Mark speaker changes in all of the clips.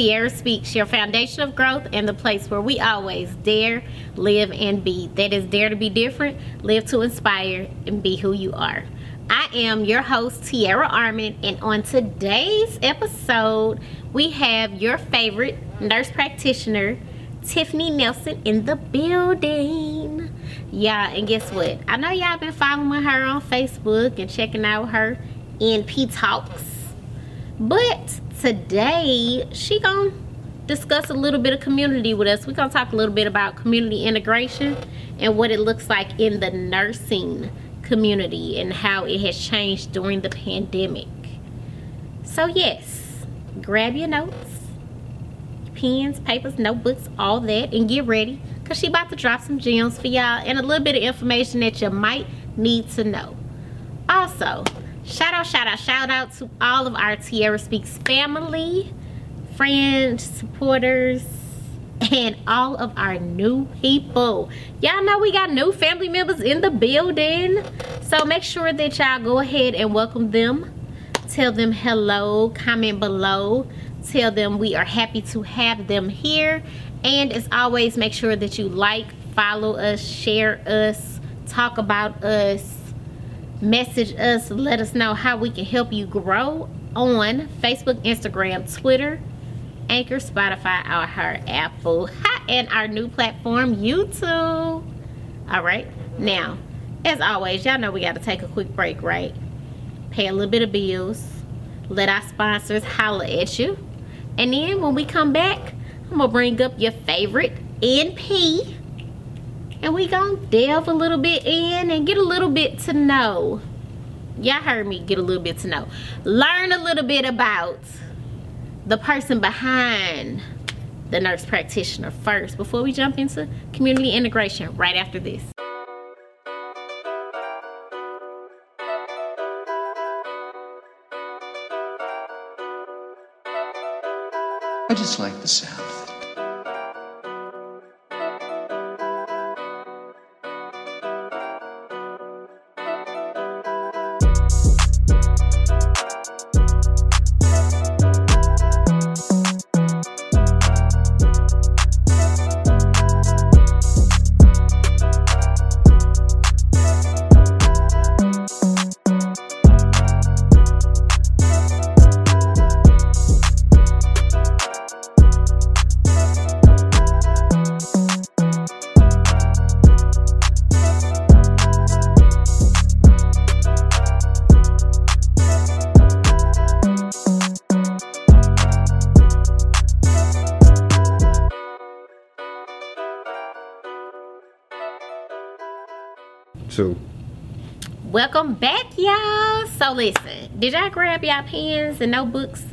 Speaker 1: Tiara Speaks, your foundation of growth and the place where we always dare, live, and be. That is dare to be different, live to inspire, and be who you are. I am your host, Tiara Armand, and on today's episode, we have your favorite nurse practitioner, Tiffany Nelson, in the building. Yeah, and guess what? I know y'all been following her on Facebook and checking out her NP Talks. But today, she gonna discuss a little bit of community with us. We're gonna talk a little bit about community integration and what it looks like in the nursing community and how it has changed during the pandemic. So yes, grab your notes, pens, papers, notebooks, all that, and get ready because she about to drop some gems for y'all and a little bit of information that you might need to know. Also, shout out, shout out, shout out to all of our Tiara Speaks family, friends, supporters, and all of our new people. Y'all know we got new family members in the building. So make sure that y'all go ahead and welcome them. Tell them hello, comment below. Tell them we are happy to have them here. And as always, make sure that you like, follow us, share us, talk about us, message us, let us know how we can help you grow on Facebook, Instagram, Twitter, Anchor, Spotify, our her Apple, and our new platform, YouTube. All right. Now, as always, y'all know we got to take a quick break, right? Pay a little bit of bills. Let our sponsors holler at you. And then when we come back, I'm to bring up your favorite NP. And we to delve a little bit in and get a little bit to know. Y'all heard me get a little bit to know. Learn a little bit about the person behind the nurse practitioner first before we jump into community integration right after this.
Speaker 2: I just like the sound
Speaker 1: did y'all grab y'all pens and notebooks?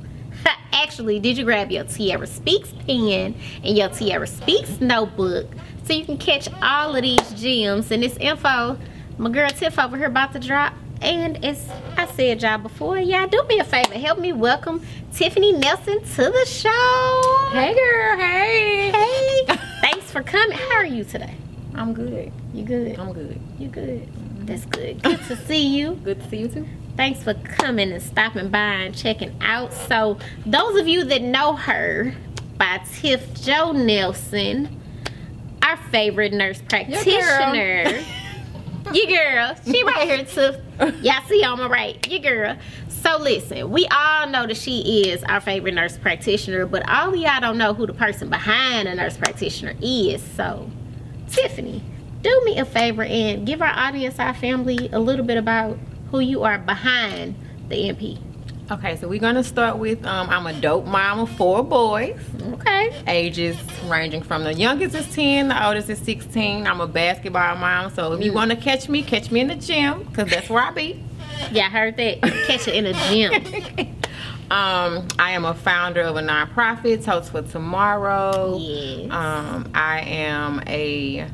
Speaker 1: Actually, did you grab your Tiara Speaks pen and your Tiara Speaks notebook so you can catch all of these gems and this info my girl Tiff over here about to drop? And as I said y'all before, y'all do me a favor, help me welcome Tiffany Nelson to the show.
Speaker 3: Hey girl, hey.
Speaker 1: Hey, thanks for coming. How are you today?
Speaker 3: I'm good.
Speaker 1: You good?
Speaker 3: I'm good.
Speaker 1: You good? That's good. Good to see you.
Speaker 3: Good to see you too.
Speaker 1: Thanks for coming and stopping by and checking out. So, those of you that know her by Tiff Joe Nelson, our favorite nurse practitioner. You girl. She right here, Tiff. Y'all see on my right. You girl. So listen, we all know that she is our favorite nurse practitioner, but all of y'all don't know who the person behind a nurse practitioner is. So, Tiffany, do me a favor and give our audience, our family, a little bit about who you are behind the NP.
Speaker 3: Okay, so we're gonna start with um, I'm a dope mom of four boys,
Speaker 1: Okay.
Speaker 3: ages ranging from the youngest is 10, the oldest is 16. I'm a basketball mom, so if you wanna catch me, catch me in the gym, cause that's where I be.
Speaker 1: Yeah, I heard that. Catch it in a gym.
Speaker 3: Um, I am a founder of a nonprofit, Toast for Tomorrow.
Speaker 1: Yes.
Speaker 3: Um, I am a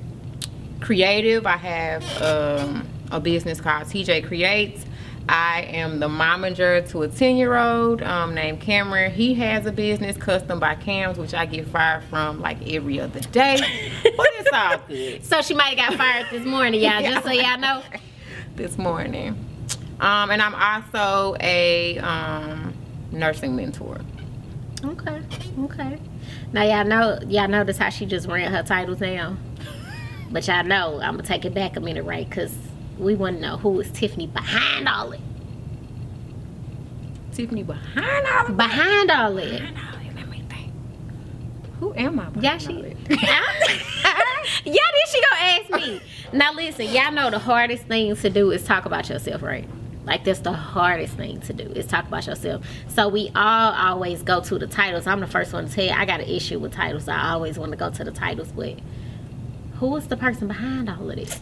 Speaker 3: creative. I have um, a business called TJ Creates. I am the momager to a 10 year old um, named Cameron. He has a business, Custom by Cams, which I get fired from like every other day. but it's all good
Speaker 1: So she might have got fired this morning, y'all, just so y'all know.
Speaker 3: this morning. Um, and I'm also a um, nursing mentor.
Speaker 1: Okay, okay. Now y'all know y'all notice how she just ran her titles down. But y'all know I'm gonna take it back a minute, right? Cause we wanna know who is Tiffany behind all it.
Speaker 3: Tiffany behind all of
Speaker 1: Behind all it.
Speaker 3: Behind all it, Let me think. Who am I? Behind
Speaker 1: Yeah,
Speaker 3: all
Speaker 1: she.
Speaker 3: it?
Speaker 1: yeah, then she gonna ask me. Now listen, y'all know the hardest thing to do is talk about yourself, right? Like that's the hardest thing to do is talk about yourself. So we all always go to the titles. I'm the first one to tell you I got an issue with titles. I always want to go to the titles, but who is the person behind all of this?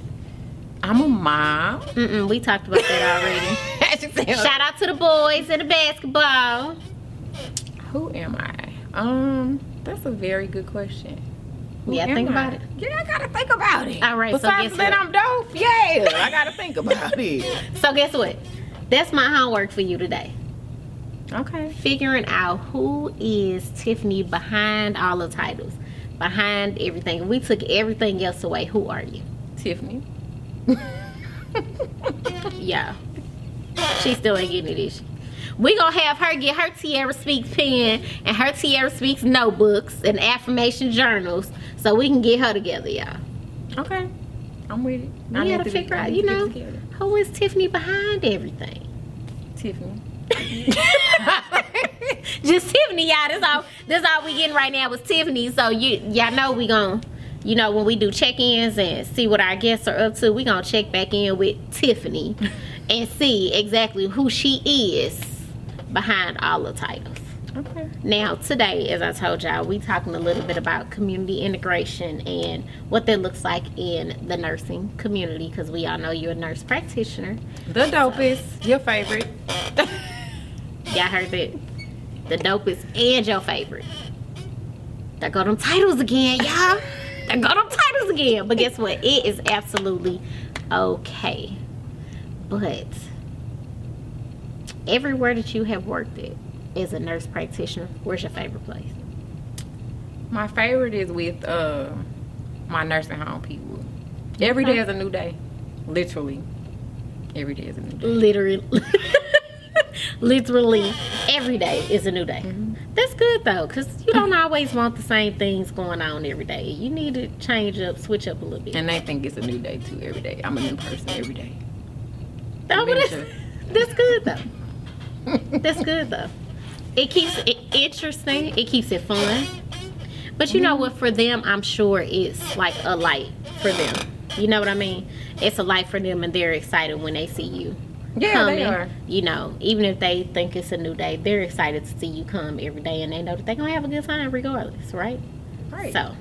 Speaker 3: I'm a mom.
Speaker 1: Mm-mm, we talked about that already. Shout out to the boys in the basketball.
Speaker 3: Who am I? Um, that's a very good question. Who
Speaker 1: Yeah, think
Speaker 3: I?
Speaker 1: about it.
Speaker 3: Yeah, I gotta think about it.
Speaker 1: All right, so
Speaker 3: Besides
Speaker 1: guess
Speaker 3: that,
Speaker 1: what?
Speaker 3: I'm dope. Yeah, I gotta think about it.
Speaker 1: So guess what? That's my homework for you today.
Speaker 3: Okay.
Speaker 1: figuring out who is Tiffany behind all the titles, behind everything. We took everything else away. Who are you?
Speaker 3: Tiffany.
Speaker 1: Yeah. She still ain't getting it, is she? We gonna have her get her Tiara Speaks pen and her Tiara Speaks notebooks and affirmation journals so we can get her together, y'all.
Speaker 3: Okay. I'm with it.
Speaker 1: We
Speaker 3: I
Speaker 1: gotta
Speaker 3: to be-
Speaker 1: figure
Speaker 3: I
Speaker 1: out, you know, who is Tiffany behind everything.
Speaker 3: Tiffany.
Speaker 1: Just Tiffany, y'all. That's all. That's all we getting right now was Tiffany. So you, y'all know we gon' you know, when we do check-ins and see what our guests are up to, we're gonna check back in with Tiffany and see exactly who she is behind all the titles.
Speaker 3: Okay.
Speaker 1: Now, today, as I told y'all, we talking a little bit about community integration and what that looks like in the nursing community because we all know you're a nurse practitioner.
Speaker 3: The dopest. Your favorite.
Speaker 1: Y'all heard that? The dopest and your favorite. There go them titles again, y'all. There go them titles again. But guess what? It is absolutely okay. But everywhere that you have worked at as a nurse practitioner, where's your favorite place?
Speaker 3: My favorite is with uh my nursing home people. Every day is a new day. Literally. Every day is a new day.
Speaker 1: Literally. Literally, every day is a new day. That's good though, because you don't always want the same things going on every day. You need to change up, switch up a little bit.
Speaker 3: And they think it's a new day too every day. I'm a new person every day.
Speaker 1: That's, that's good though. That's good though. It keeps it interesting. It keeps it fun. But you know what? For them, I'm sure it's like a light for them. You know what I mean? It's a light for them, and they're excited when they see you
Speaker 3: Yeah,
Speaker 1: coming.
Speaker 3: they are.
Speaker 1: You know, even if they think it's a new day, they're excited to see you come every day, and they know that they're gonna have a good time regardless, right?
Speaker 3: Right.
Speaker 1: So,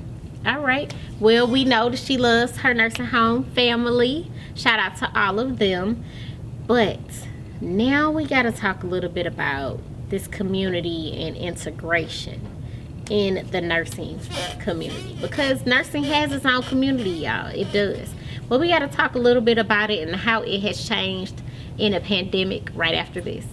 Speaker 1: all right. Well, we know that she loves her nursing home family. Shout out to all of them. But now we got to talk a little bit about this community and integration in the nursing community because nursing has its own community, y'all. It does. But we got to talk a little bit about it and how it has changed in a pandemic right after this.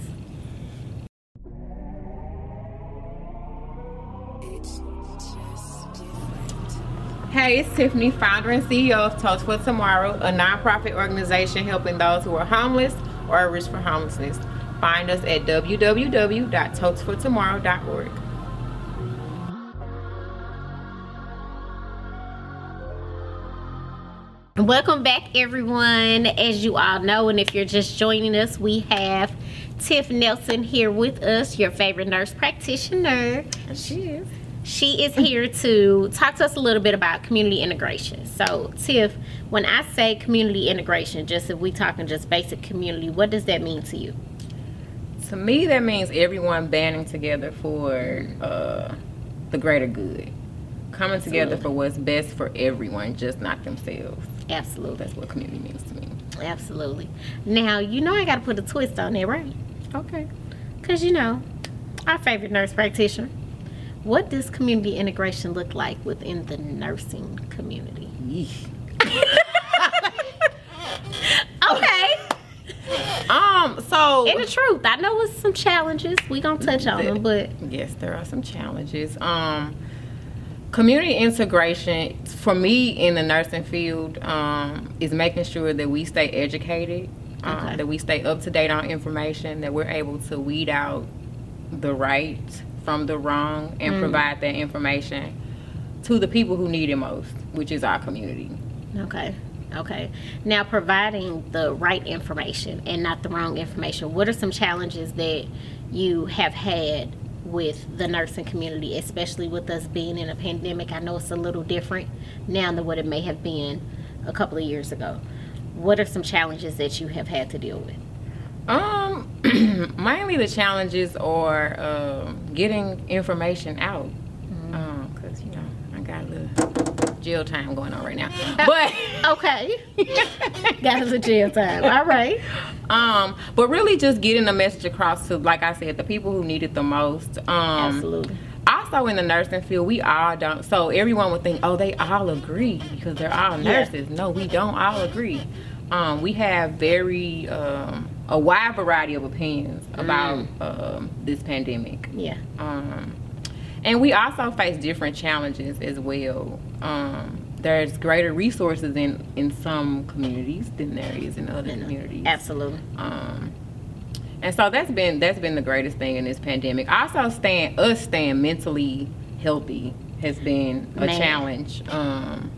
Speaker 3: Hey, it's Tiffany, founder and CEO of Toast for Tomorrow, a nonprofit organization helping those who are homeless or at risk for homelessness. Find us at www.toastfortomorrow.org.
Speaker 1: Welcome back, everyone. As you all know, and if you're just joining us, we have Tiff Nelson here with us, your favorite nurse practitioner.
Speaker 3: She is.
Speaker 1: She is here to talk to us a little bit about community integration. So, Tiff, when I say community integration, just if we're talking just basic community, what does that mean to you?
Speaker 3: To me, that means everyone banding together for uh, the greater good. Coming together
Speaker 1: Absolutely.
Speaker 3: for what's best for everyone, just not themselves.
Speaker 1: Absolutely,
Speaker 3: That's what community means to me.
Speaker 1: absolutely. Now, you know I got to put a twist on it, right?
Speaker 3: Okay.
Speaker 1: Because, you know, our favorite nurse practitioner. What does community integration look like within the nursing community? Okay.
Speaker 3: Um, so
Speaker 1: And the truth, I know it's some challenges. We gonna touch on them, but
Speaker 3: yes, there are some challenges. Um, community integration for me in the nursing field um, is making sure that we stay educated, um,
Speaker 1: Okay.
Speaker 3: that we stay up to date on information, that we're able to weed out the right from the wrong and
Speaker 1: Mm.
Speaker 3: provide that information to the people who need it most, which is our community.
Speaker 1: Okay. Okay. Now, providing the right information and not the wrong information, what are some challenges that you have had with the nursing community, especially with us being in a pandemic? I know it's a little different now than what it may have been a couple of years ago. What are some challenges that you have had to deal with?
Speaker 3: Um, mainly the challenges are um, getting information out. Um, cause you know I got a little jail time going on right now, but.
Speaker 1: Okay. Got us a jail time. All right.
Speaker 3: Um, but really just getting the message across to, like I said, the people who need it the most. Um,
Speaker 1: Absolutely.
Speaker 3: Also in the nursing field, we all don't. So everyone would think, oh, they all agree because they're all
Speaker 1: Yeah.
Speaker 3: nurses. No, we don't all agree. Um, we have very um, a wide variety of opinions about um, this pandemic.
Speaker 1: Yeah.
Speaker 3: Um, and we also face different challenges as well. Um, there's greater resources in, in some communities than there is in other communities.
Speaker 1: Absolutely.
Speaker 3: Um, and so that's been that's been the greatest thing in this pandemic. Also, staying us staying mentally healthy has been a
Speaker 1: Man.
Speaker 3: challenge um,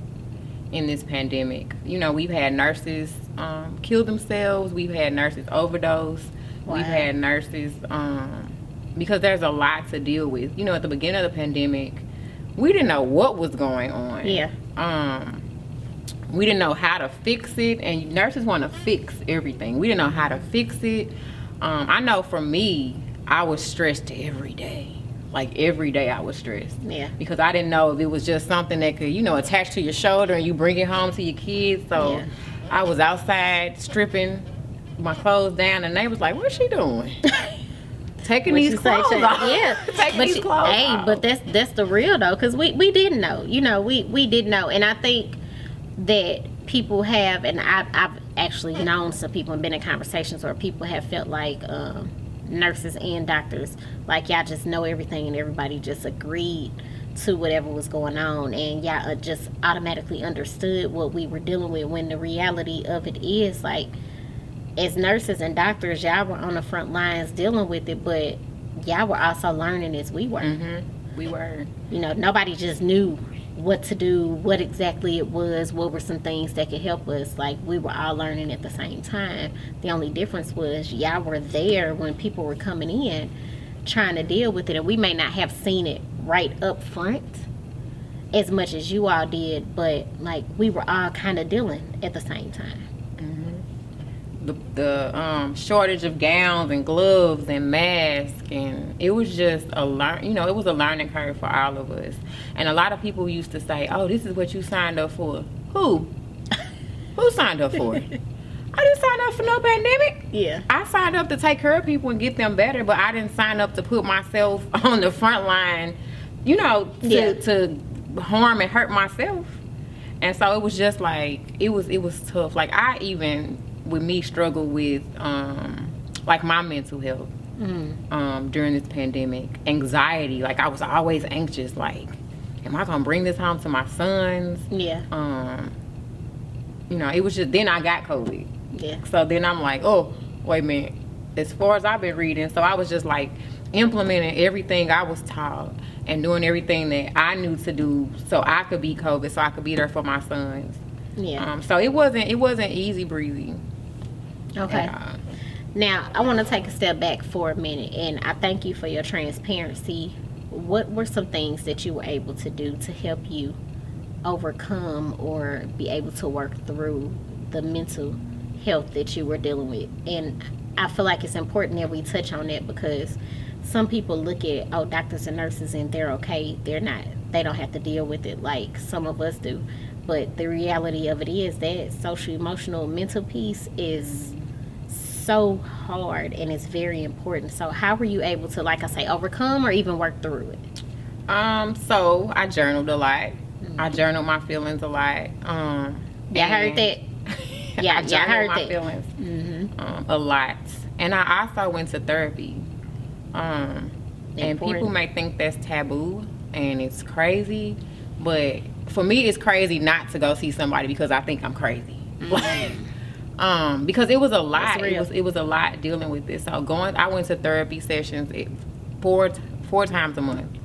Speaker 3: in this pandemic. You know, we've had nurses um, kill themselves. We've had nurses overdose.
Speaker 1: Wow.
Speaker 3: We've had nurses um, because there's a lot to deal with. You know, at the beginning of the pandemic, we didn't know what was going on.
Speaker 1: Yeah.
Speaker 3: Um, we didn't know how to fix it, and nurses want to fix everything. We didn't know how to fix it. Um, I know for me, I was stressed every day. Like every day, I was stressed
Speaker 1: Yeah.
Speaker 3: because I didn't know if it was just something that could, you know, attach to your shoulder and you bring it home to your kids. So
Speaker 1: Yeah.
Speaker 3: I was outside stripping my clothes down, and they was like, "What's she doing?" Taking
Speaker 1: What
Speaker 3: these
Speaker 1: you say,
Speaker 3: clothes off.
Speaker 1: Yeah,
Speaker 3: Taking
Speaker 1: but
Speaker 3: these
Speaker 1: you-
Speaker 3: clothes
Speaker 1: hey,
Speaker 3: off.
Speaker 1: but that's that's the real though, because we we didn't know. You know, we we didn't know, and I think that people have, and I've I've actually known some people and been in conversations where people have felt like um, nurses and doctors, like y'all just know everything, and everybody just agreed to whatever was going on, and y'all uh, just automatically understood what we were dealing with. When the reality of it is like as nurses and doctors, y'all were on the front lines dealing with it, but y'all were also learning as we were.
Speaker 3: Mhm. we were.
Speaker 1: You know, nobody just knew what to do, what exactly it was, what were some things that could help us. Like we were all learning at the same time. The only difference was y'all were there when people were coming in trying to deal with it, and we may not have seen it right up front as much as you all did, but like we were all kind of dealing at the same time.
Speaker 3: The, the um, shortage of gowns and gloves and masks and it was just a learn you know it was a learning curve for all of us. And a lot of people used to say oh this is what you signed up for. Who? Who signed up for it? I didn't sign up for no pandemic.
Speaker 1: Yeah.
Speaker 3: i signed up to take care of people and get them better but i didn't sign up to put myself on the front line you know to,
Speaker 1: Yeah.
Speaker 3: to harm and hurt myself. And so it was just like it was it was tough. Like i even with me struggle with um like my mental health um during this pandemic. Anxiety like i was always anxious like am i gonna bring this home to my sons?
Speaker 1: Yeah.
Speaker 3: um you know it was just then i got covid.
Speaker 1: Yeah.
Speaker 3: so then i'm like oh wait a minute. As far as i've been reading so i was just like implementing everything i was taught and doing everything that i knew to do so i could be covid so i could be there for my sons.
Speaker 1: Yeah.
Speaker 3: um, so it wasn't it wasn't easy breezy
Speaker 1: Okay.
Speaker 3: Uh,
Speaker 1: now, I want to take a step back for a minute, and I thank you for your transparency. What were some things that you were able to do to help you overcome or be able to work through the mental health that you were dealing with? And I feel like it's important that we touch on that because some people look at, oh, doctors and nurses, and they're okay. They're not, they don't have to deal with it like some of us do. But the reality of it is that social, emotional, mental piece is so hard and it's very important. So how were you able to, like I say, overcome or even work through it?
Speaker 3: um so i journaled a lot i journaled my feelings a lot um
Speaker 1: Yeah, I heard that. Yeah,
Speaker 3: I
Speaker 1: yeah, I
Speaker 3: journaled
Speaker 1: heard
Speaker 3: my
Speaker 1: that.
Speaker 3: feelings
Speaker 1: Mm-hmm.
Speaker 3: um, a lot, and I also went to therapy. Um, and people may think that's taboo and it's crazy, but for me, it's crazy not to go see somebody because I think I'm crazy. Like, um, because it was a lot. It was it was a lot dealing with this. So going, I went to therapy sessions it, four four times a month.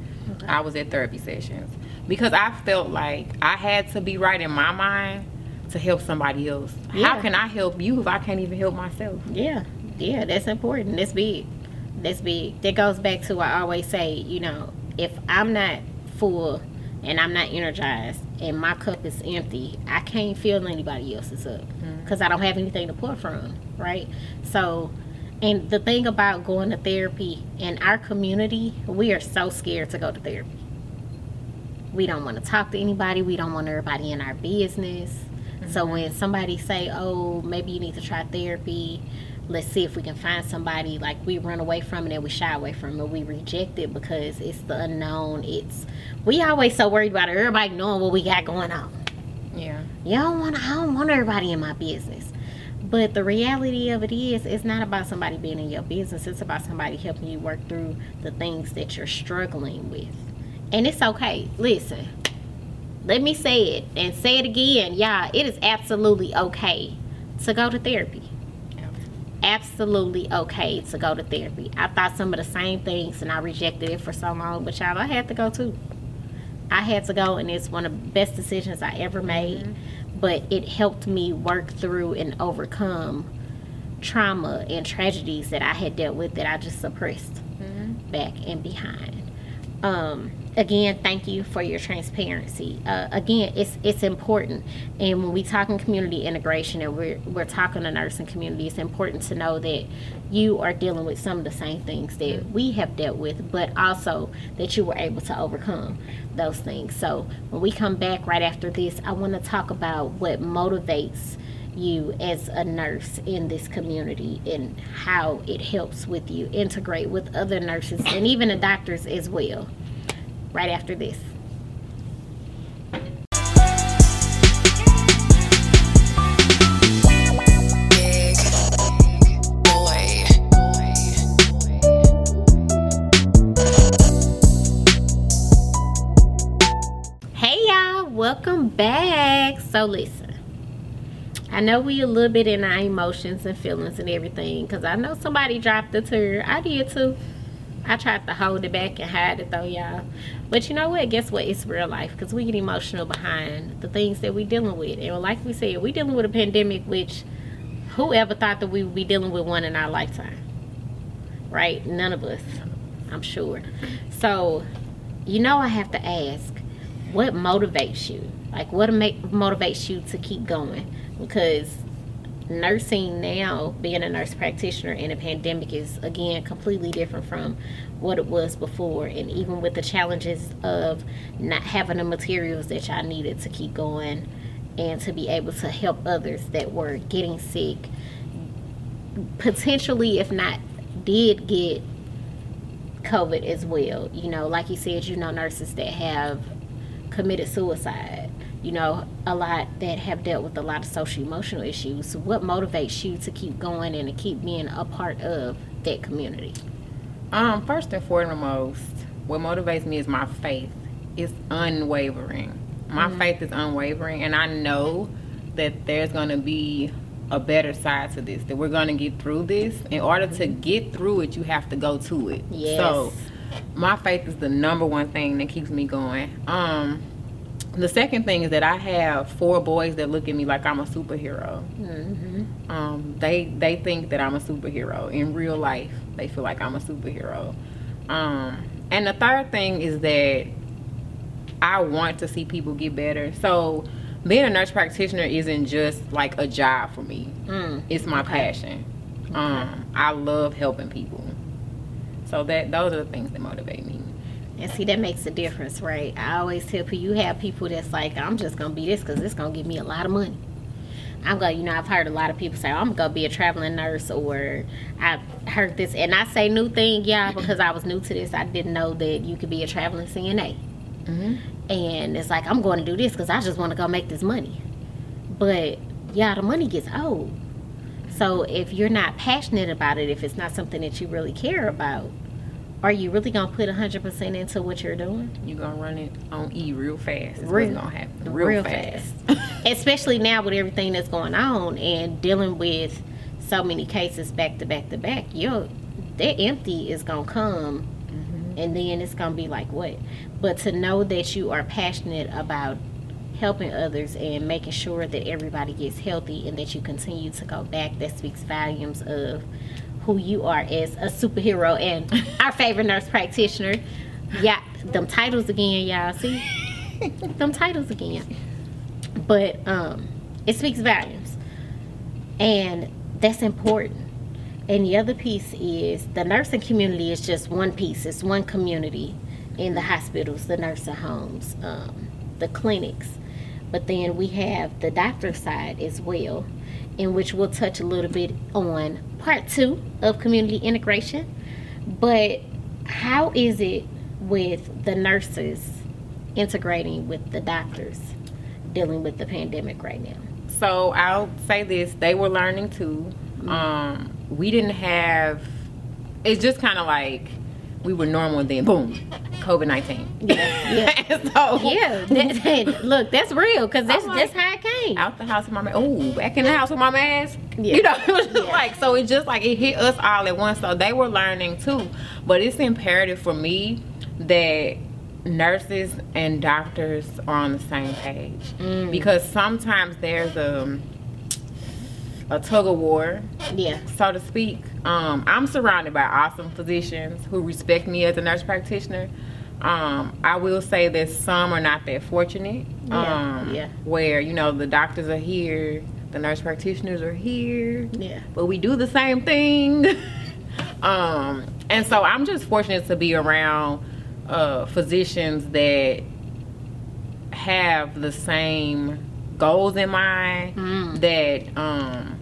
Speaker 3: I was at therapy sessions because I felt like I had to be right in my mind to help somebody else.
Speaker 1: Yeah.
Speaker 3: How can I help you if I can't even help myself?
Speaker 1: Yeah, yeah, that's important. That's big. That's big. That goes back to what I always say, you know, if I'm not full and I'm not energized and my cup is empty, I can't fill anybody else's up mm-hmm. because I don't have anything to pour from, right? So, and the thing about going to therapy in our community, we are so scared to go to therapy. We don't want to talk to anybody. We don't want everybody in our business. So mm-hmm. when somebody say, "Oh, maybe you need to try therapy," let's see if we can find somebody like we run away from it and we shy away from it. We reject it because it's the unknown. It's we always so worried about everybody knowing what we got going on.
Speaker 3: Yeah.
Speaker 1: You don't want I don't want everybody in my business. But the reality of it is, it's not about somebody being in your business. It's about somebody helping you work through the things that you're struggling with. And it's okay. Listen, let me say it and say it again. y'all it is absolutely okay to go to therapy. Absolutely okay to go to therapy. I thought some of the same things and I rejected it for so long, but y'all, I had to go too. I had to go, and it's one of the best decisions I ever made. But it helped me work through and overcome trauma and tragedies that I had dealt with that I just suppressed back and behind. Um, again, thank you for your transparency. Uh, again, it's it's important, and when we talk in community integration and we're we're talking the nursing community, it's important to know that you are dealing with some of the same things that we have dealt with, but also that you were able to overcome those things. So when we come back right after this, I want to talk about what motivates you as a nurse in this community and how it helps with you integrate with other nurses and even the doctors as well right after this. Hey y'all. Welcome back. So listen. I know we a little bit in our emotions and feelings and everything because i know somebody dropped a tear. I did too I tried to hold it back and hide it though, y'all. But you know what? Guess what? It's real life because we get emotional behind the things that we're dealing with. And like we said, we're dealing with a pandemic, which whoever thought that we would be dealing with one in our lifetime, right? None of us, I'm sure. So, you know, I have to ask, what motivates you? Like, what make motivates you to keep going? Because nursing now, being a nurse practitioner in a pandemic is again completely different from what it was before. And even with the challenges of not having the materials that y'all needed to keep going and to be able to help others that were getting sick, potentially, if not did get COVID as well. You know, like you said, you know, nurses that have committed suicide you know, a lot that have dealt with a lot of social emotional issues. What motivates you to keep going and to keep being a part of that community?
Speaker 3: Um, first and foremost, what motivates me is my faith. It's unwavering. My faith is unwavering, and I know that there's going to be a better side to this. That we're going to get through this. In order to get through it, you have to go to it.
Speaker 1: Yes.
Speaker 3: So, my faith is the number one thing that keeps me going. Um, the second thing is that I have four boys that look at me like I'm a superhero.
Speaker 1: Mm-hmm.
Speaker 3: Um, they they think that I'm a superhero in real life. They feel like I'm a superhero. Um, and the third thing is that I want to see people get better. So being a nurse practitioner isn't just like a job for me.
Speaker 1: Mm.
Speaker 3: It's my passion. Um, I love helping people. So that those are the things that motivate me.
Speaker 1: And see, that makes a difference, right? I always tell people, you have people that's like, I'm just gonna be this because it's gonna give me a lot of money. I'm going, to you know, I've heard a lot of people say, I'm gonna be a traveling nurse, or I've heard this, and I say new thing, yeah, because I was new to this. I didn't know that you could be a traveling CNA.
Speaker 3: Mm-hmm.
Speaker 1: and it's like I'm going to do this because I just want to go make this money. But yeah, the money gets old. So if you're not passionate about it, if it's not something that you really care about, are you really gonna put 100% into what you're doing?
Speaker 3: You're gonna run it on E real fast. It's
Speaker 1: Real-
Speaker 3: gonna happen. Real,
Speaker 1: real
Speaker 3: fast.
Speaker 1: Especially now with everything that's going on and dealing with so many cases back to back to back. Your that empty is gonna come mm-hmm. and then it's gonna be like what but to know that you are passionate about helping others and making sure that everybody gets healthy and that you continue to go back that speaks volumes of who you are as a superhero and our favorite nurse practitioner. Yeah them titles again y'all. See? Them titles again. But um it speaks volumes. And that's important. And the other piece is the nursing community is just one piece. It's one community in the hospitals the nursing homes um, the clinics. But then we have the doctor side as well in which we'll touch a little bit on part two of community integration but how is it with the nurses integrating with the doctors dealing with the pandemic right now
Speaker 3: So I'll say this: they were learning too. Um, we didn't have. It's just kind of like we were normal, and then boom, COVID nineteen.
Speaker 1: yeah
Speaker 3: And so
Speaker 1: yeah that, that- look that's real because that's,
Speaker 3: like-
Speaker 1: that's how it came
Speaker 3: out the house with my mask. Oh, back in the house with my mask.
Speaker 1: Yeah.
Speaker 3: You know, it was just
Speaker 1: Yeah.
Speaker 3: like so. It just like it hit us all at once. So they were learning too. But it's imperative for me that nurses and doctors are on the same page
Speaker 1: Mm.
Speaker 3: because sometimes there's a a tug of war
Speaker 1: yeah
Speaker 3: so to speak. Um, I'm surrounded by awesome physicians who respect me as a nurse practitioner. Um, I will say that some are not that fortunate.
Speaker 1: Yeah,
Speaker 3: Um,
Speaker 1: yeah.
Speaker 3: Where you know the doctors are here, the nurse practitioners are here,
Speaker 1: yeah
Speaker 3: but we do the same thing. um, and so I'm just fortunate to be around uh, physicians that have the same goals in mind.
Speaker 1: Mm.
Speaker 3: That um,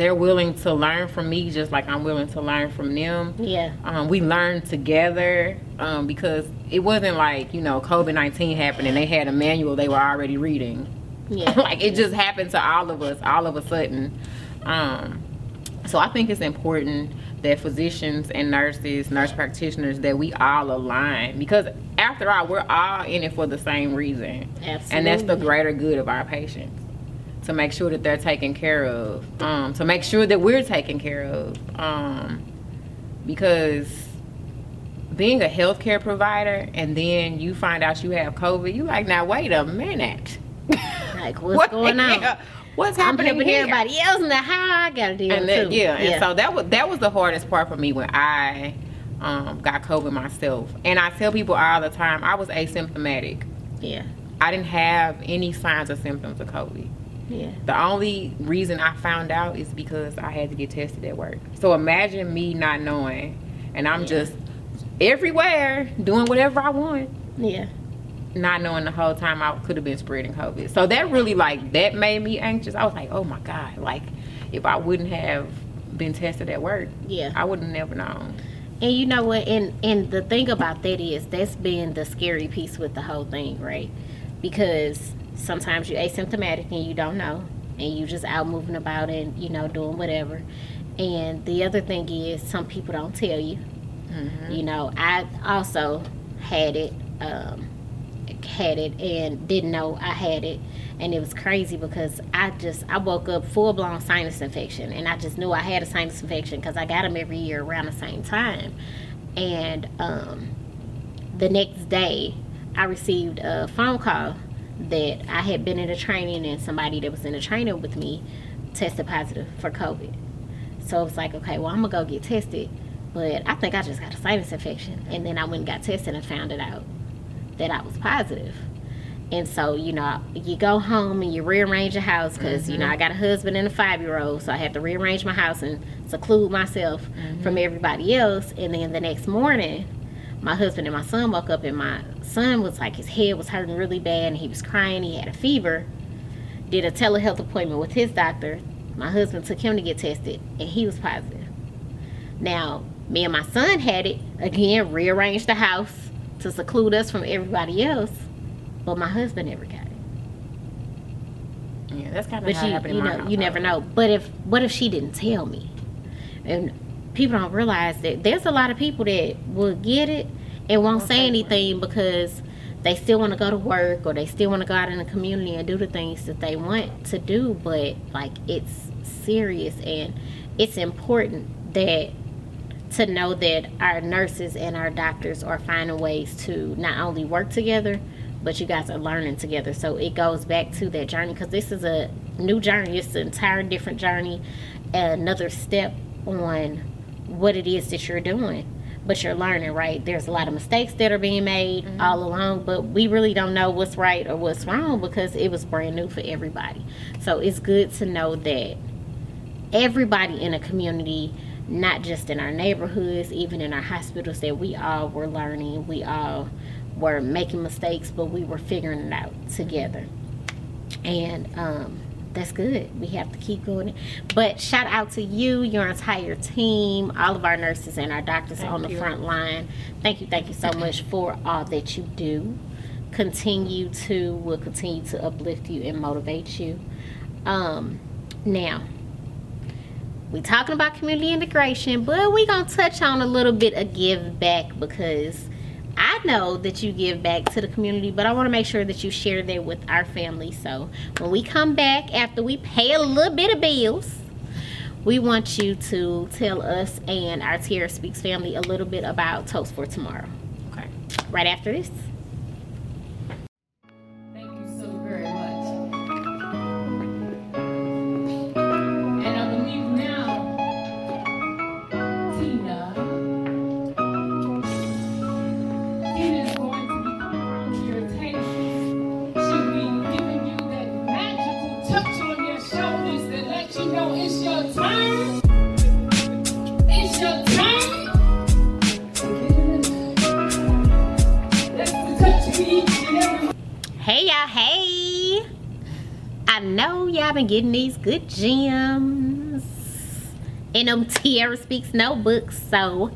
Speaker 3: they're willing to learn from me, just like I'm willing to learn from them.
Speaker 1: yeah
Speaker 3: Um, we learned together um, because it wasn't like you know COVID nineteen happened and they had a manual they were already reading.
Speaker 1: yeah
Speaker 3: like it just happened to all of us all of a sudden. Um, so I think it's important that physicians and nurses, nurse practitioners, that we all align because after all, we're all in it for the same reason,
Speaker 1: absolutely
Speaker 3: and that's the greater good of our patients. To make sure that they're taken care of, um, to make sure that we're taken care of, um, because being a healthcare provider and then you find out you have COVID, you like, now wait a minute.
Speaker 1: like what's
Speaker 3: What-
Speaker 1: going on
Speaker 3: yeah, What's happening here?
Speaker 1: everybody else and how I gotta deal
Speaker 3: and
Speaker 1: too.
Speaker 3: that, yeah, and so that was that was the hardest part for me when I um, got COVID myself. And I tell people all the time, I was asymptomatic.
Speaker 1: yeah,
Speaker 3: I didn't have any signs or symptoms of COVID.
Speaker 1: Yeah,
Speaker 3: The only reason I found out is because I had to get tested at work. So imagine me not knowing, and I'm
Speaker 1: Yeah.
Speaker 3: just everywhere doing whatever I want,
Speaker 1: yeah,
Speaker 3: not knowing the whole time I could have been spreading COVID. So that really like that made me anxious. I was like, oh my god, like if I wouldn't have been tested at work,
Speaker 1: yeah.
Speaker 3: I would have never known.
Speaker 1: And you know what? And and the thing about that is that's been the scary piece with the whole thing, right? Because sometimes you're asymptomatic and you don't know, and you just out moving about and you know doing whatever. And the other thing is some people don't tell you. You know, I also had it, um, had it and didn't know I had it, and it was crazy because I just I woke up full blown sinus infection, and I just knew I had a sinus infection because I got them every year around the same time, and um, the next day I received a phone call that I had been in a training and somebody that was in a training with me tested positive for COVID. So it was like, okay, well, I'm gonna go get tested, but I think I just got a sinus infection. And then I went and got tested and found it out that I was positive. And so, you know, you go home and you rearrange your house because, you know, mm-hmm. I got a husband and a five year old. So I had to rearrange my house and seclude myself from mm-hmm. everybody else. And then the next morning, my husband and my son woke up and my son was like, his head was hurting really bad and he was crying. He had a fever. Did a telehealth appointment with his doctor. My husband took him to get tested and he was positive. Now, me and my son had it again, rearranged the house to seclude us from everybody else, but my husband never got it.
Speaker 3: Yeah, that's kind of
Speaker 1: But
Speaker 3: how
Speaker 1: you,
Speaker 3: happened
Speaker 1: you
Speaker 3: in my
Speaker 1: know,
Speaker 3: house.
Speaker 1: you never know. But if what if she didn't tell me? And people don't realize that there's a lot of people that will get it and won't say anything because they still want to go to work or they still want to go out in the community and do the things that they want to do. But like it's serious and it's important that to know that our nurses and our doctors are finding ways to not only work together, but you guys are learning together. So it goes back to that journey because this is a new journey. It's an entire different journey, another step on what it is that you're doing. But you're learning, right? There's a lot of mistakes that are being made all along, but we really don't know what's right or what's wrong because it was brand new for everybody. So it's good to know that everybody in a community, not just in our neighborhoods, even in our hospitals, that we all were learning. We all were making mistakes, but we were figuring it out together. And um, that's good. We have to keep going. But shout out to you, your entire team, all of our nurses and our doctors on the
Speaker 3: you.
Speaker 1: front line. Thank you, thank you so much for all that you do. Continue to, will continue to uplift you and motivate you. Um, now, we talking about community integration, but we gonna touch on a little bit of give back because I know that you give back to the community, but I want to make sure that you share that with our family. So when we come back after we pay a little bit of bills, we want you to tell us and our Tiara Speaks family a little bit about Toast for Tomorrow.
Speaker 3: Okay.
Speaker 1: Right after this. These good gems in them Tiara Speaks notebooks, so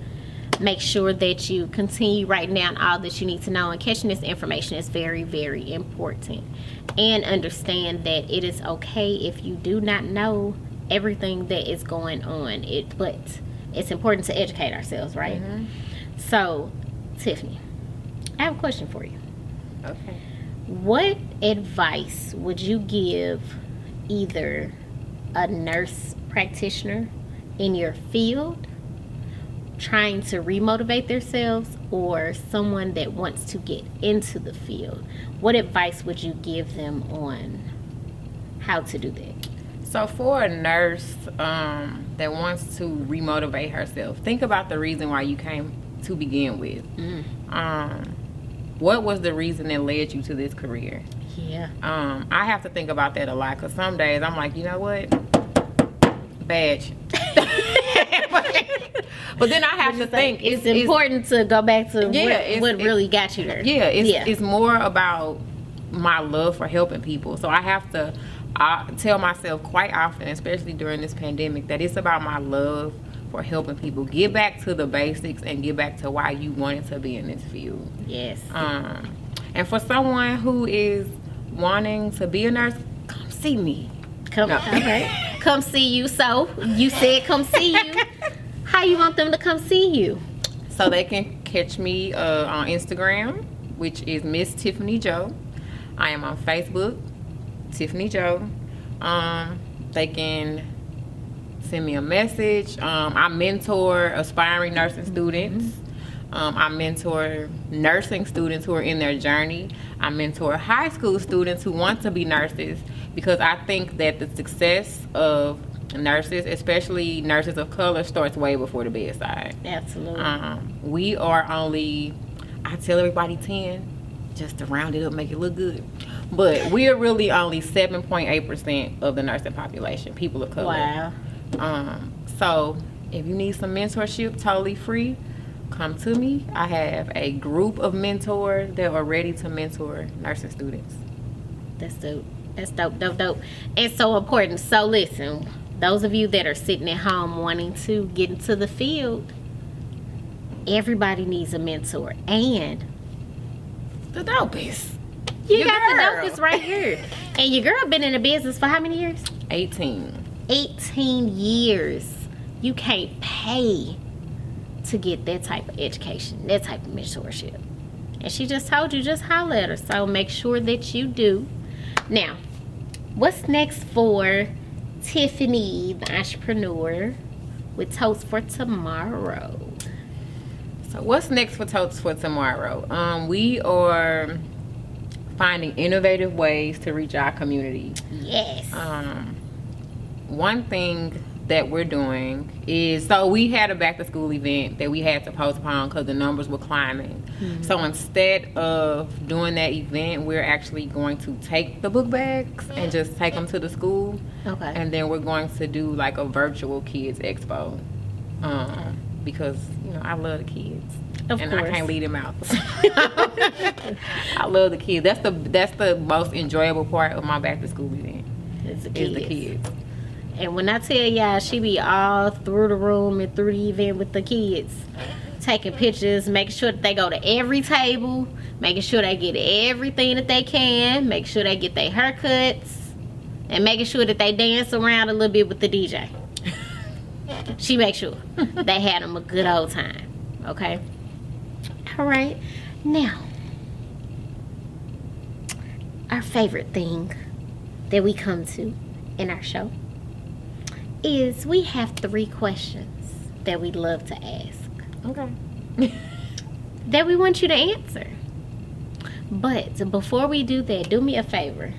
Speaker 1: make sure that you continue writing down all that you need to know and catching this information is very, very important. And understand that it is okay if you do not know everything that is going on. It but it's important to educate ourselves, right? Mm-hmm. So, Tiffany, I have a question for you.
Speaker 3: Okay.
Speaker 1: What advice would you give either a nurse practitioner in your field trying to remotivate themselves or someone that wants to get into the field? What advice would you give them on how to do that?
Speaker 3: So for a nurse um, that wants to remotivate herself, think about the reason why you came to begin with. Um, what was the reason that led you to this career?
Speaker 1: Yeah.
Speaker 3: Um, I have to think about that a lot because some days I'm like, you know what, badge. but then I have to think
Speaker 1: It's, important to go back to
Speaker 3: Yeah,
Speaker 1: what,
Speaker 3: it's-
Speaker 1: what really got you there.
Speaker 3: Yeah, it's,
Speaker 1: yeah.
Speaker 3: it's more about my love for helping people. So I have to I tell myself quite often, especially during this pandemic, that it's about my love for helping people. Get back to the basics and get back to why you wanted to be in this field.
Speaker 1: yes.
Speaker 3: Um, and for someone who is wanting to be a nurse, come see me.
Speaker 1: Come,
Speaker 3: No.
Speaker 1: all right. come see you. So you said come see you. How you want them to come see you?
Speaker 3: So they can catch me uh, on Instagram, which is Miss Tiffany Joe. I am on Facebook, Tiffany Joe. Um, they can send me a message. Um, I mentor aspiring nursing students. Um, I mentor nursing students who are in their journey. I mentor high school students who want to be nurses because I think that the success of nurses, especially nurses of color, starts way before the bedside.
Speaker 1: Absolutely.
Speaker 3: Um, we are only, I tell everybody 10, just to round it up, make it look good. But we are really only 7.8% of the nursing population, people of color.
Speaker 1: wow.
Speaker 3: Um, so if you need some mentorship, totally free, come to me. I have a group of mentors that are ready to mentor nursing students.
Speaker 1: That's dope. That's dope, dope, dope. And so important. So listen, those of you that are sitting at home wanting to get into the field, everybody needs a mentor. And
Speaker 3: The dopest.
Speaker 1: you
Speaker 3: Your
Speaker 1: got
Speaker 3: girl.
Speaker 1: the dopest right here. And your girl been in the business for how many years?
Speaker 3: 18.
Speaker 1: 18 years. You can't pay to get that type of education, that type of mentorship. And she just told you, just holler at her. So make sure that you do. Now, what's next for Tiffany, the entrepreneur, with Toast for Tomorrow?
Speaker 3: So what's next for Toast for tomorrow? Um, we are finding innovative ways to reach our community.
Speaker 1: Yes.
Speaker 3: Um, one thing that we're doing is so we had a back to school event that we had to postpone because the numbers were climbing. So instead of doing that event, we're actually going to take the book bags and just take them to the school,
Speaker 1: okay.
Speaker 3: and then we're going to do like a virtual kids expo. Um, because you know I love the kids.
Speaker 1: Of
Speaker 3: and
Speaker 1: course.
Speaker 3: I can't leave them out. I love the kids. That's the that's the most enjoyable part of my back to school event
Speaker 1: It's the
Speaker 3: is the
Speaker 1: kids. And when I tell y'all, she be all through the room and through the event with the kids, taking pictures, making sure that they go to every table, making sure they get everything that they can, make sure they get their haircuts, and making sure that they dance around a little bit with the DJ. she makes sure they had them a good old time. Okay. All right. Now, our favorite thing that we come to in our show is we have three questions that we love to ask
Speaker 3: Okay.
Speaker 1: that we want you to answer. But before we do that, do me a favor.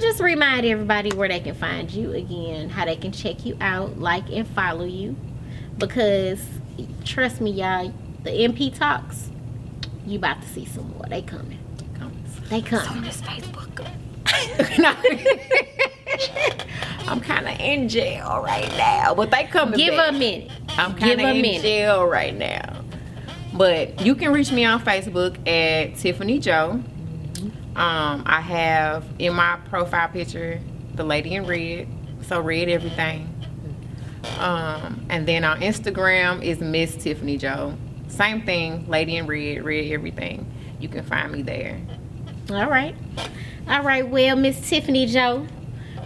Speaker 1: Just remind everybody where they can find you again, how they can check you out, like and follow you. Because trust me, y'all, the NP talks, you about to see some more. They coming. They coming.
Speaker 3: this Facebook. I'm kind of in jail right now, but they coming.
Speaker 1: Give
Speaker 3: back.
Speaker 1: a minute.
Speaker 3: I'm kind of in
Speaker 1: minute.
Speaker 3: jail right now. But you can reach me on Facebook at Tiffany Joe. Um, I have in my profile picture the lady in red, so red everything. Um, and then on Instagram is Miss Tiffany Joe. Same thing, lady in red, red everything. You can find me there.
Speaker 1: All right. All right. Well, Miss Tiffany Joe,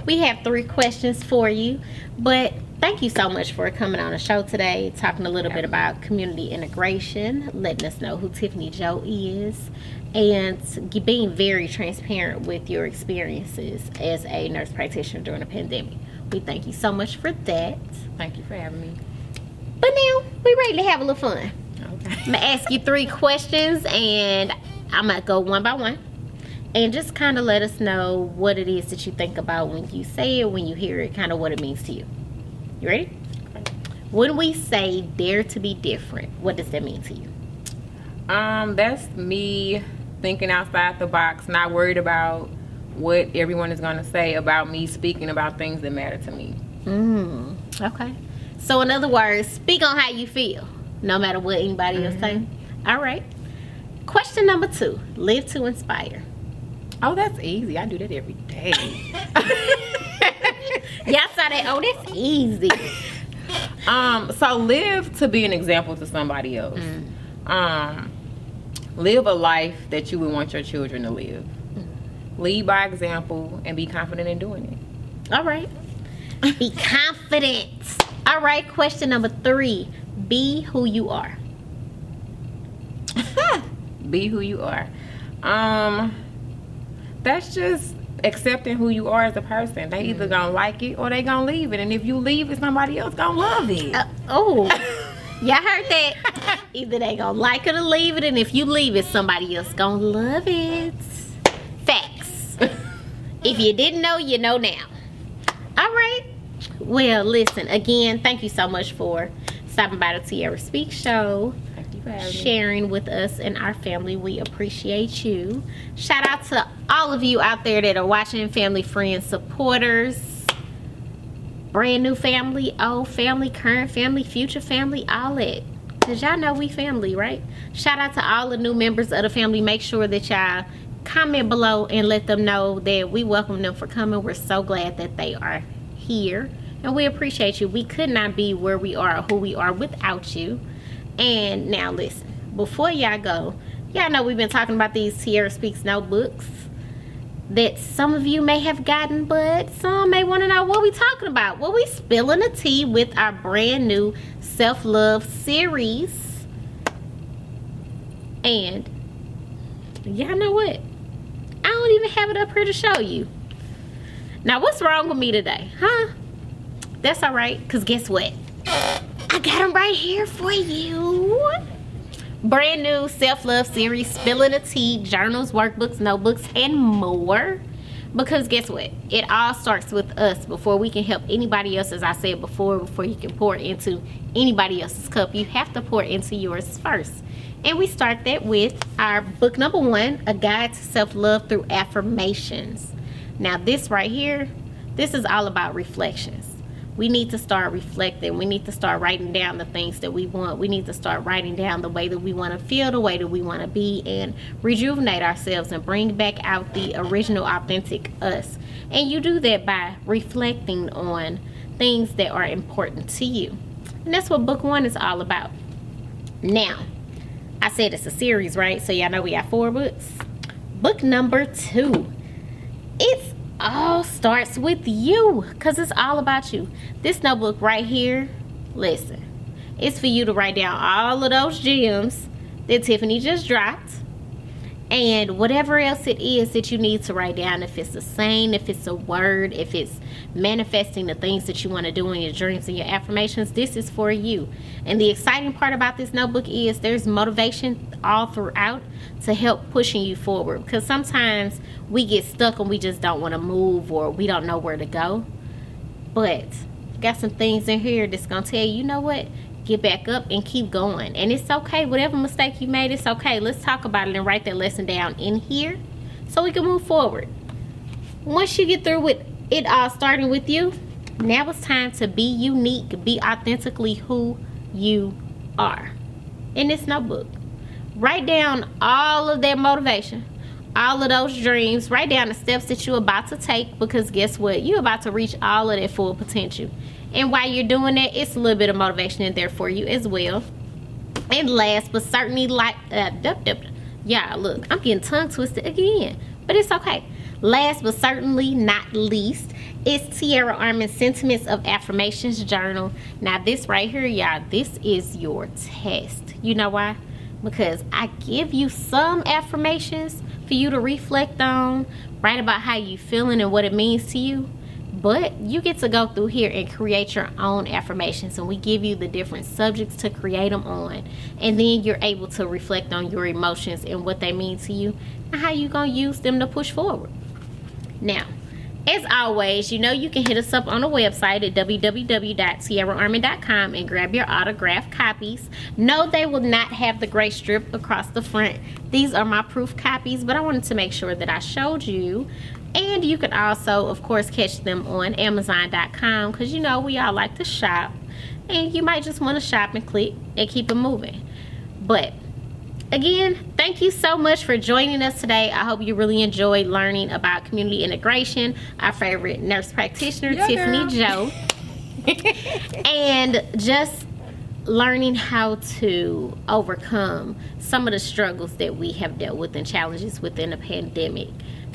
Speaker 1: we have three questions for you. But thank you so much for coming on the show today, talking a little bit about community integration, letting us know who Tiffany Joe is, and being very transparent with your experiences as a nurse practitioner during the pandemic. We thank you so much for that.
Speaker 3: Thank you for having me.
Speaker 1: But now we're ready to have a little fun.
Speaker 3: Okay.
Speaker 1: I'm gonna ask you three questions and I'm gonna go one by one. And just kind of let us know what it is that you think about when you say it, when you hear it, kind of what it means to you. You ready? When we say dare to be different, what does that mean to you?
Speaker 3: Um, that's me thinking outside the box, not worried about what everyone is gonna say about me speaking about things that matter to me.
Speaker 1: Mm, okay. So, in other words, speak on how you feel, no matter what anybody else say. All right. Question number two live to inspire.
Speaker 3: Oh, that's easy. I do that every day.
Speaker 1: Y'all saw that? Oh, that's easy.
Speaker 3: um, so live to be an example to somebody else. Um, live a life that you would want your children to live. Lead by example and be confident in doing it.
Speaker 1: All right. Be confident. All right. Question number three be who you are.
Speaker 3: be who you are. Um, that's just accepting who you are as a person. They either gonna like it or they gonna leave it, and if you leave it, somebody else gonna love it.
Speaker 1: Uh, oh, y'all heard that? Either they gonna like it or leave it, and if you leave it, somebody else gonna love it. Facts. if you didn't know, you know now. All right. Well, listen again. Thank you so much for stopping by the Tiara Speak Show. Sharing with us and our family. We appreciate you. Shout out to all of you out there that are watching, family, friends, supporters, brand new family, old family, current family, future family, all that. Cause y'all know we family, right? Shout out to all the new members of the family. Make sure that y'all comment below and let them know that we welcome them for coming. We're so glad that they are here. And we appreciate you. We could not be where we are who we are without you. And now listen, before y'all go, y'all know we've been talking about these Tiara Speaks notebooks that some of you may have gotten, but some may want to know what we talking about. Well, we spilling the tea with our brand new self-love series. And y'all know what? I don't even have it up here to show you. Now, what's wrong with me today? Huh? That's all right, because guess what? I got them right here for you. brand new self-love series, spilling the tea, journals, workbooks, notebooks, and more. Because guess what? It all starts with us before we can help anybody else, as I said before, before you can pour into anybody else's cup, you have to pour into yours first. And we start that with our book number one, A Guide to Self-Love Through Affirmations. Now this right here, this is all about reflections. We need to start reflecting. We need to start writing down the things that we want. We need to start writing down the way that we want to feel, the way that we want to be, and rejuvenate ourselves and bring back out the original, authentic us. And you do that by reflecting on things that are important to you. And that's what book one is all about. Now, I said it's a series, right? So y'all know we got four books. Book number two. It's all starts with you because it's all about you. This notebook right here, listen, it's for you to write down all of those gems that Tiffany just dropped and whatever else it is that you need to write down if it's a saying if it's a word if it's manifesting the things that you want to do in your dreams and your affirmations this is for you. And the exciting part about this notebook is there's motivation all throughout to help pushing you forward. Because sometimes we get stuck and we just don't want to move or we don't know where to go. But got some things in here that's gonna tell you you know what get back up and keep going. And it's okay, whatever mistake you made, it's okay. Let's talk about it and write that lesson down in here so we can move forward. Once you get through with it all starting with you, now it's time to be unique, be authentically who you are. In this notebook, write down all of that motivation, all of those dreams, write down the steps that you're about to take because guess what? You're about to reach all of that full potential. And while you're doing that, it's a little bit of motivation in there for you as well. And last but certainly like uh, dup, dup, yeah, look, I'm getting tongue twisted again, but it's okay. Last but certainly not least is Tiara Armin's Sentiments of Affirmations Journal. Now this right here, y'all, this is your test. You know why? Because I give you some affirmations for you to reflect on, write about how you feeling and what it means to you but you get to go through here and create your own affirmations and we give you the different subjects to create them on and then you're able to reflect on your emotions and what they mean to you and how you're gonna use them to push forward now as always, you know you can hit us up on the website at www.tiaraarmin.com and grab your autographed copies. No, they will not have the gray strip across the front. These are my proof copies, but I wanted to make sure that I showed you and you can also of course catch them on amazon.com because you know we all like to shop. And you might just want to shop and click and keep it moving. But again thank you so much for joining us today. I hope you really enjoyed learning about community integration. Our favorite nurse practitioner
Speaker 3: Yeah,
Speaker 1: tiffany joe and just learning how to overcome some of the struggles that we have dealt with and challenges within the pandemic.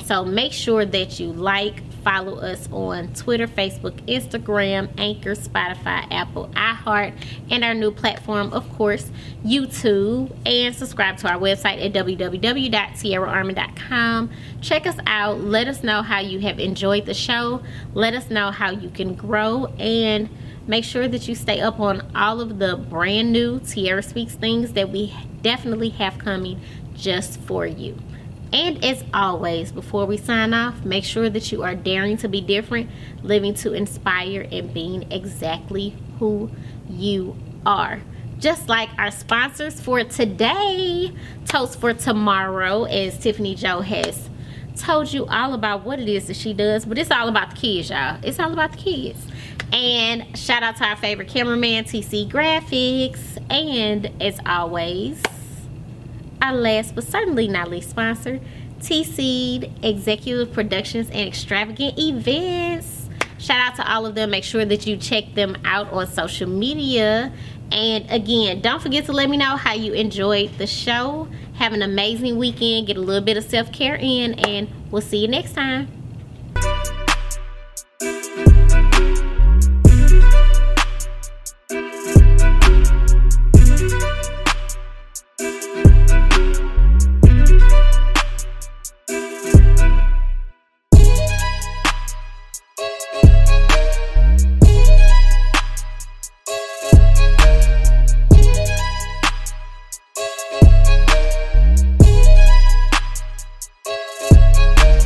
Speaker 1: So make sure that you like, follow us on Twitter, Facebook, Instagram, Anchor, Spotify, Apple, iHeart, and our new platform, of course, YouTube. And subscribe to our website at www.tiaraarmin.com. Check us out. Let us know how you have enjoyed the show. Let us know how you can grow and make sure that you stay up on all of the brand new Tiara Speaks things that we definitely have coming just for you. And as always, before we sign off, make sure that you are daring to be different, living to inspire, and being exactly who you are. Just like our sponsors for today, Toast for Tomorrow, as Tiffany Joe has told you all about what it is that she does, but it's all about the kids, y'all. It's all about the kids. And shout out to our favorite cameraman, TC Graphics. And as always, our last but certainly not least sponsor, T Seed Executive Productions and Extravagant Events. Shout out to all of them. Make sure that you check them out on social media. And again, don't forget to let me know how you enjoyed the show. Have an amazing weekend. Get a little bit of self care in, and we'll see you next time.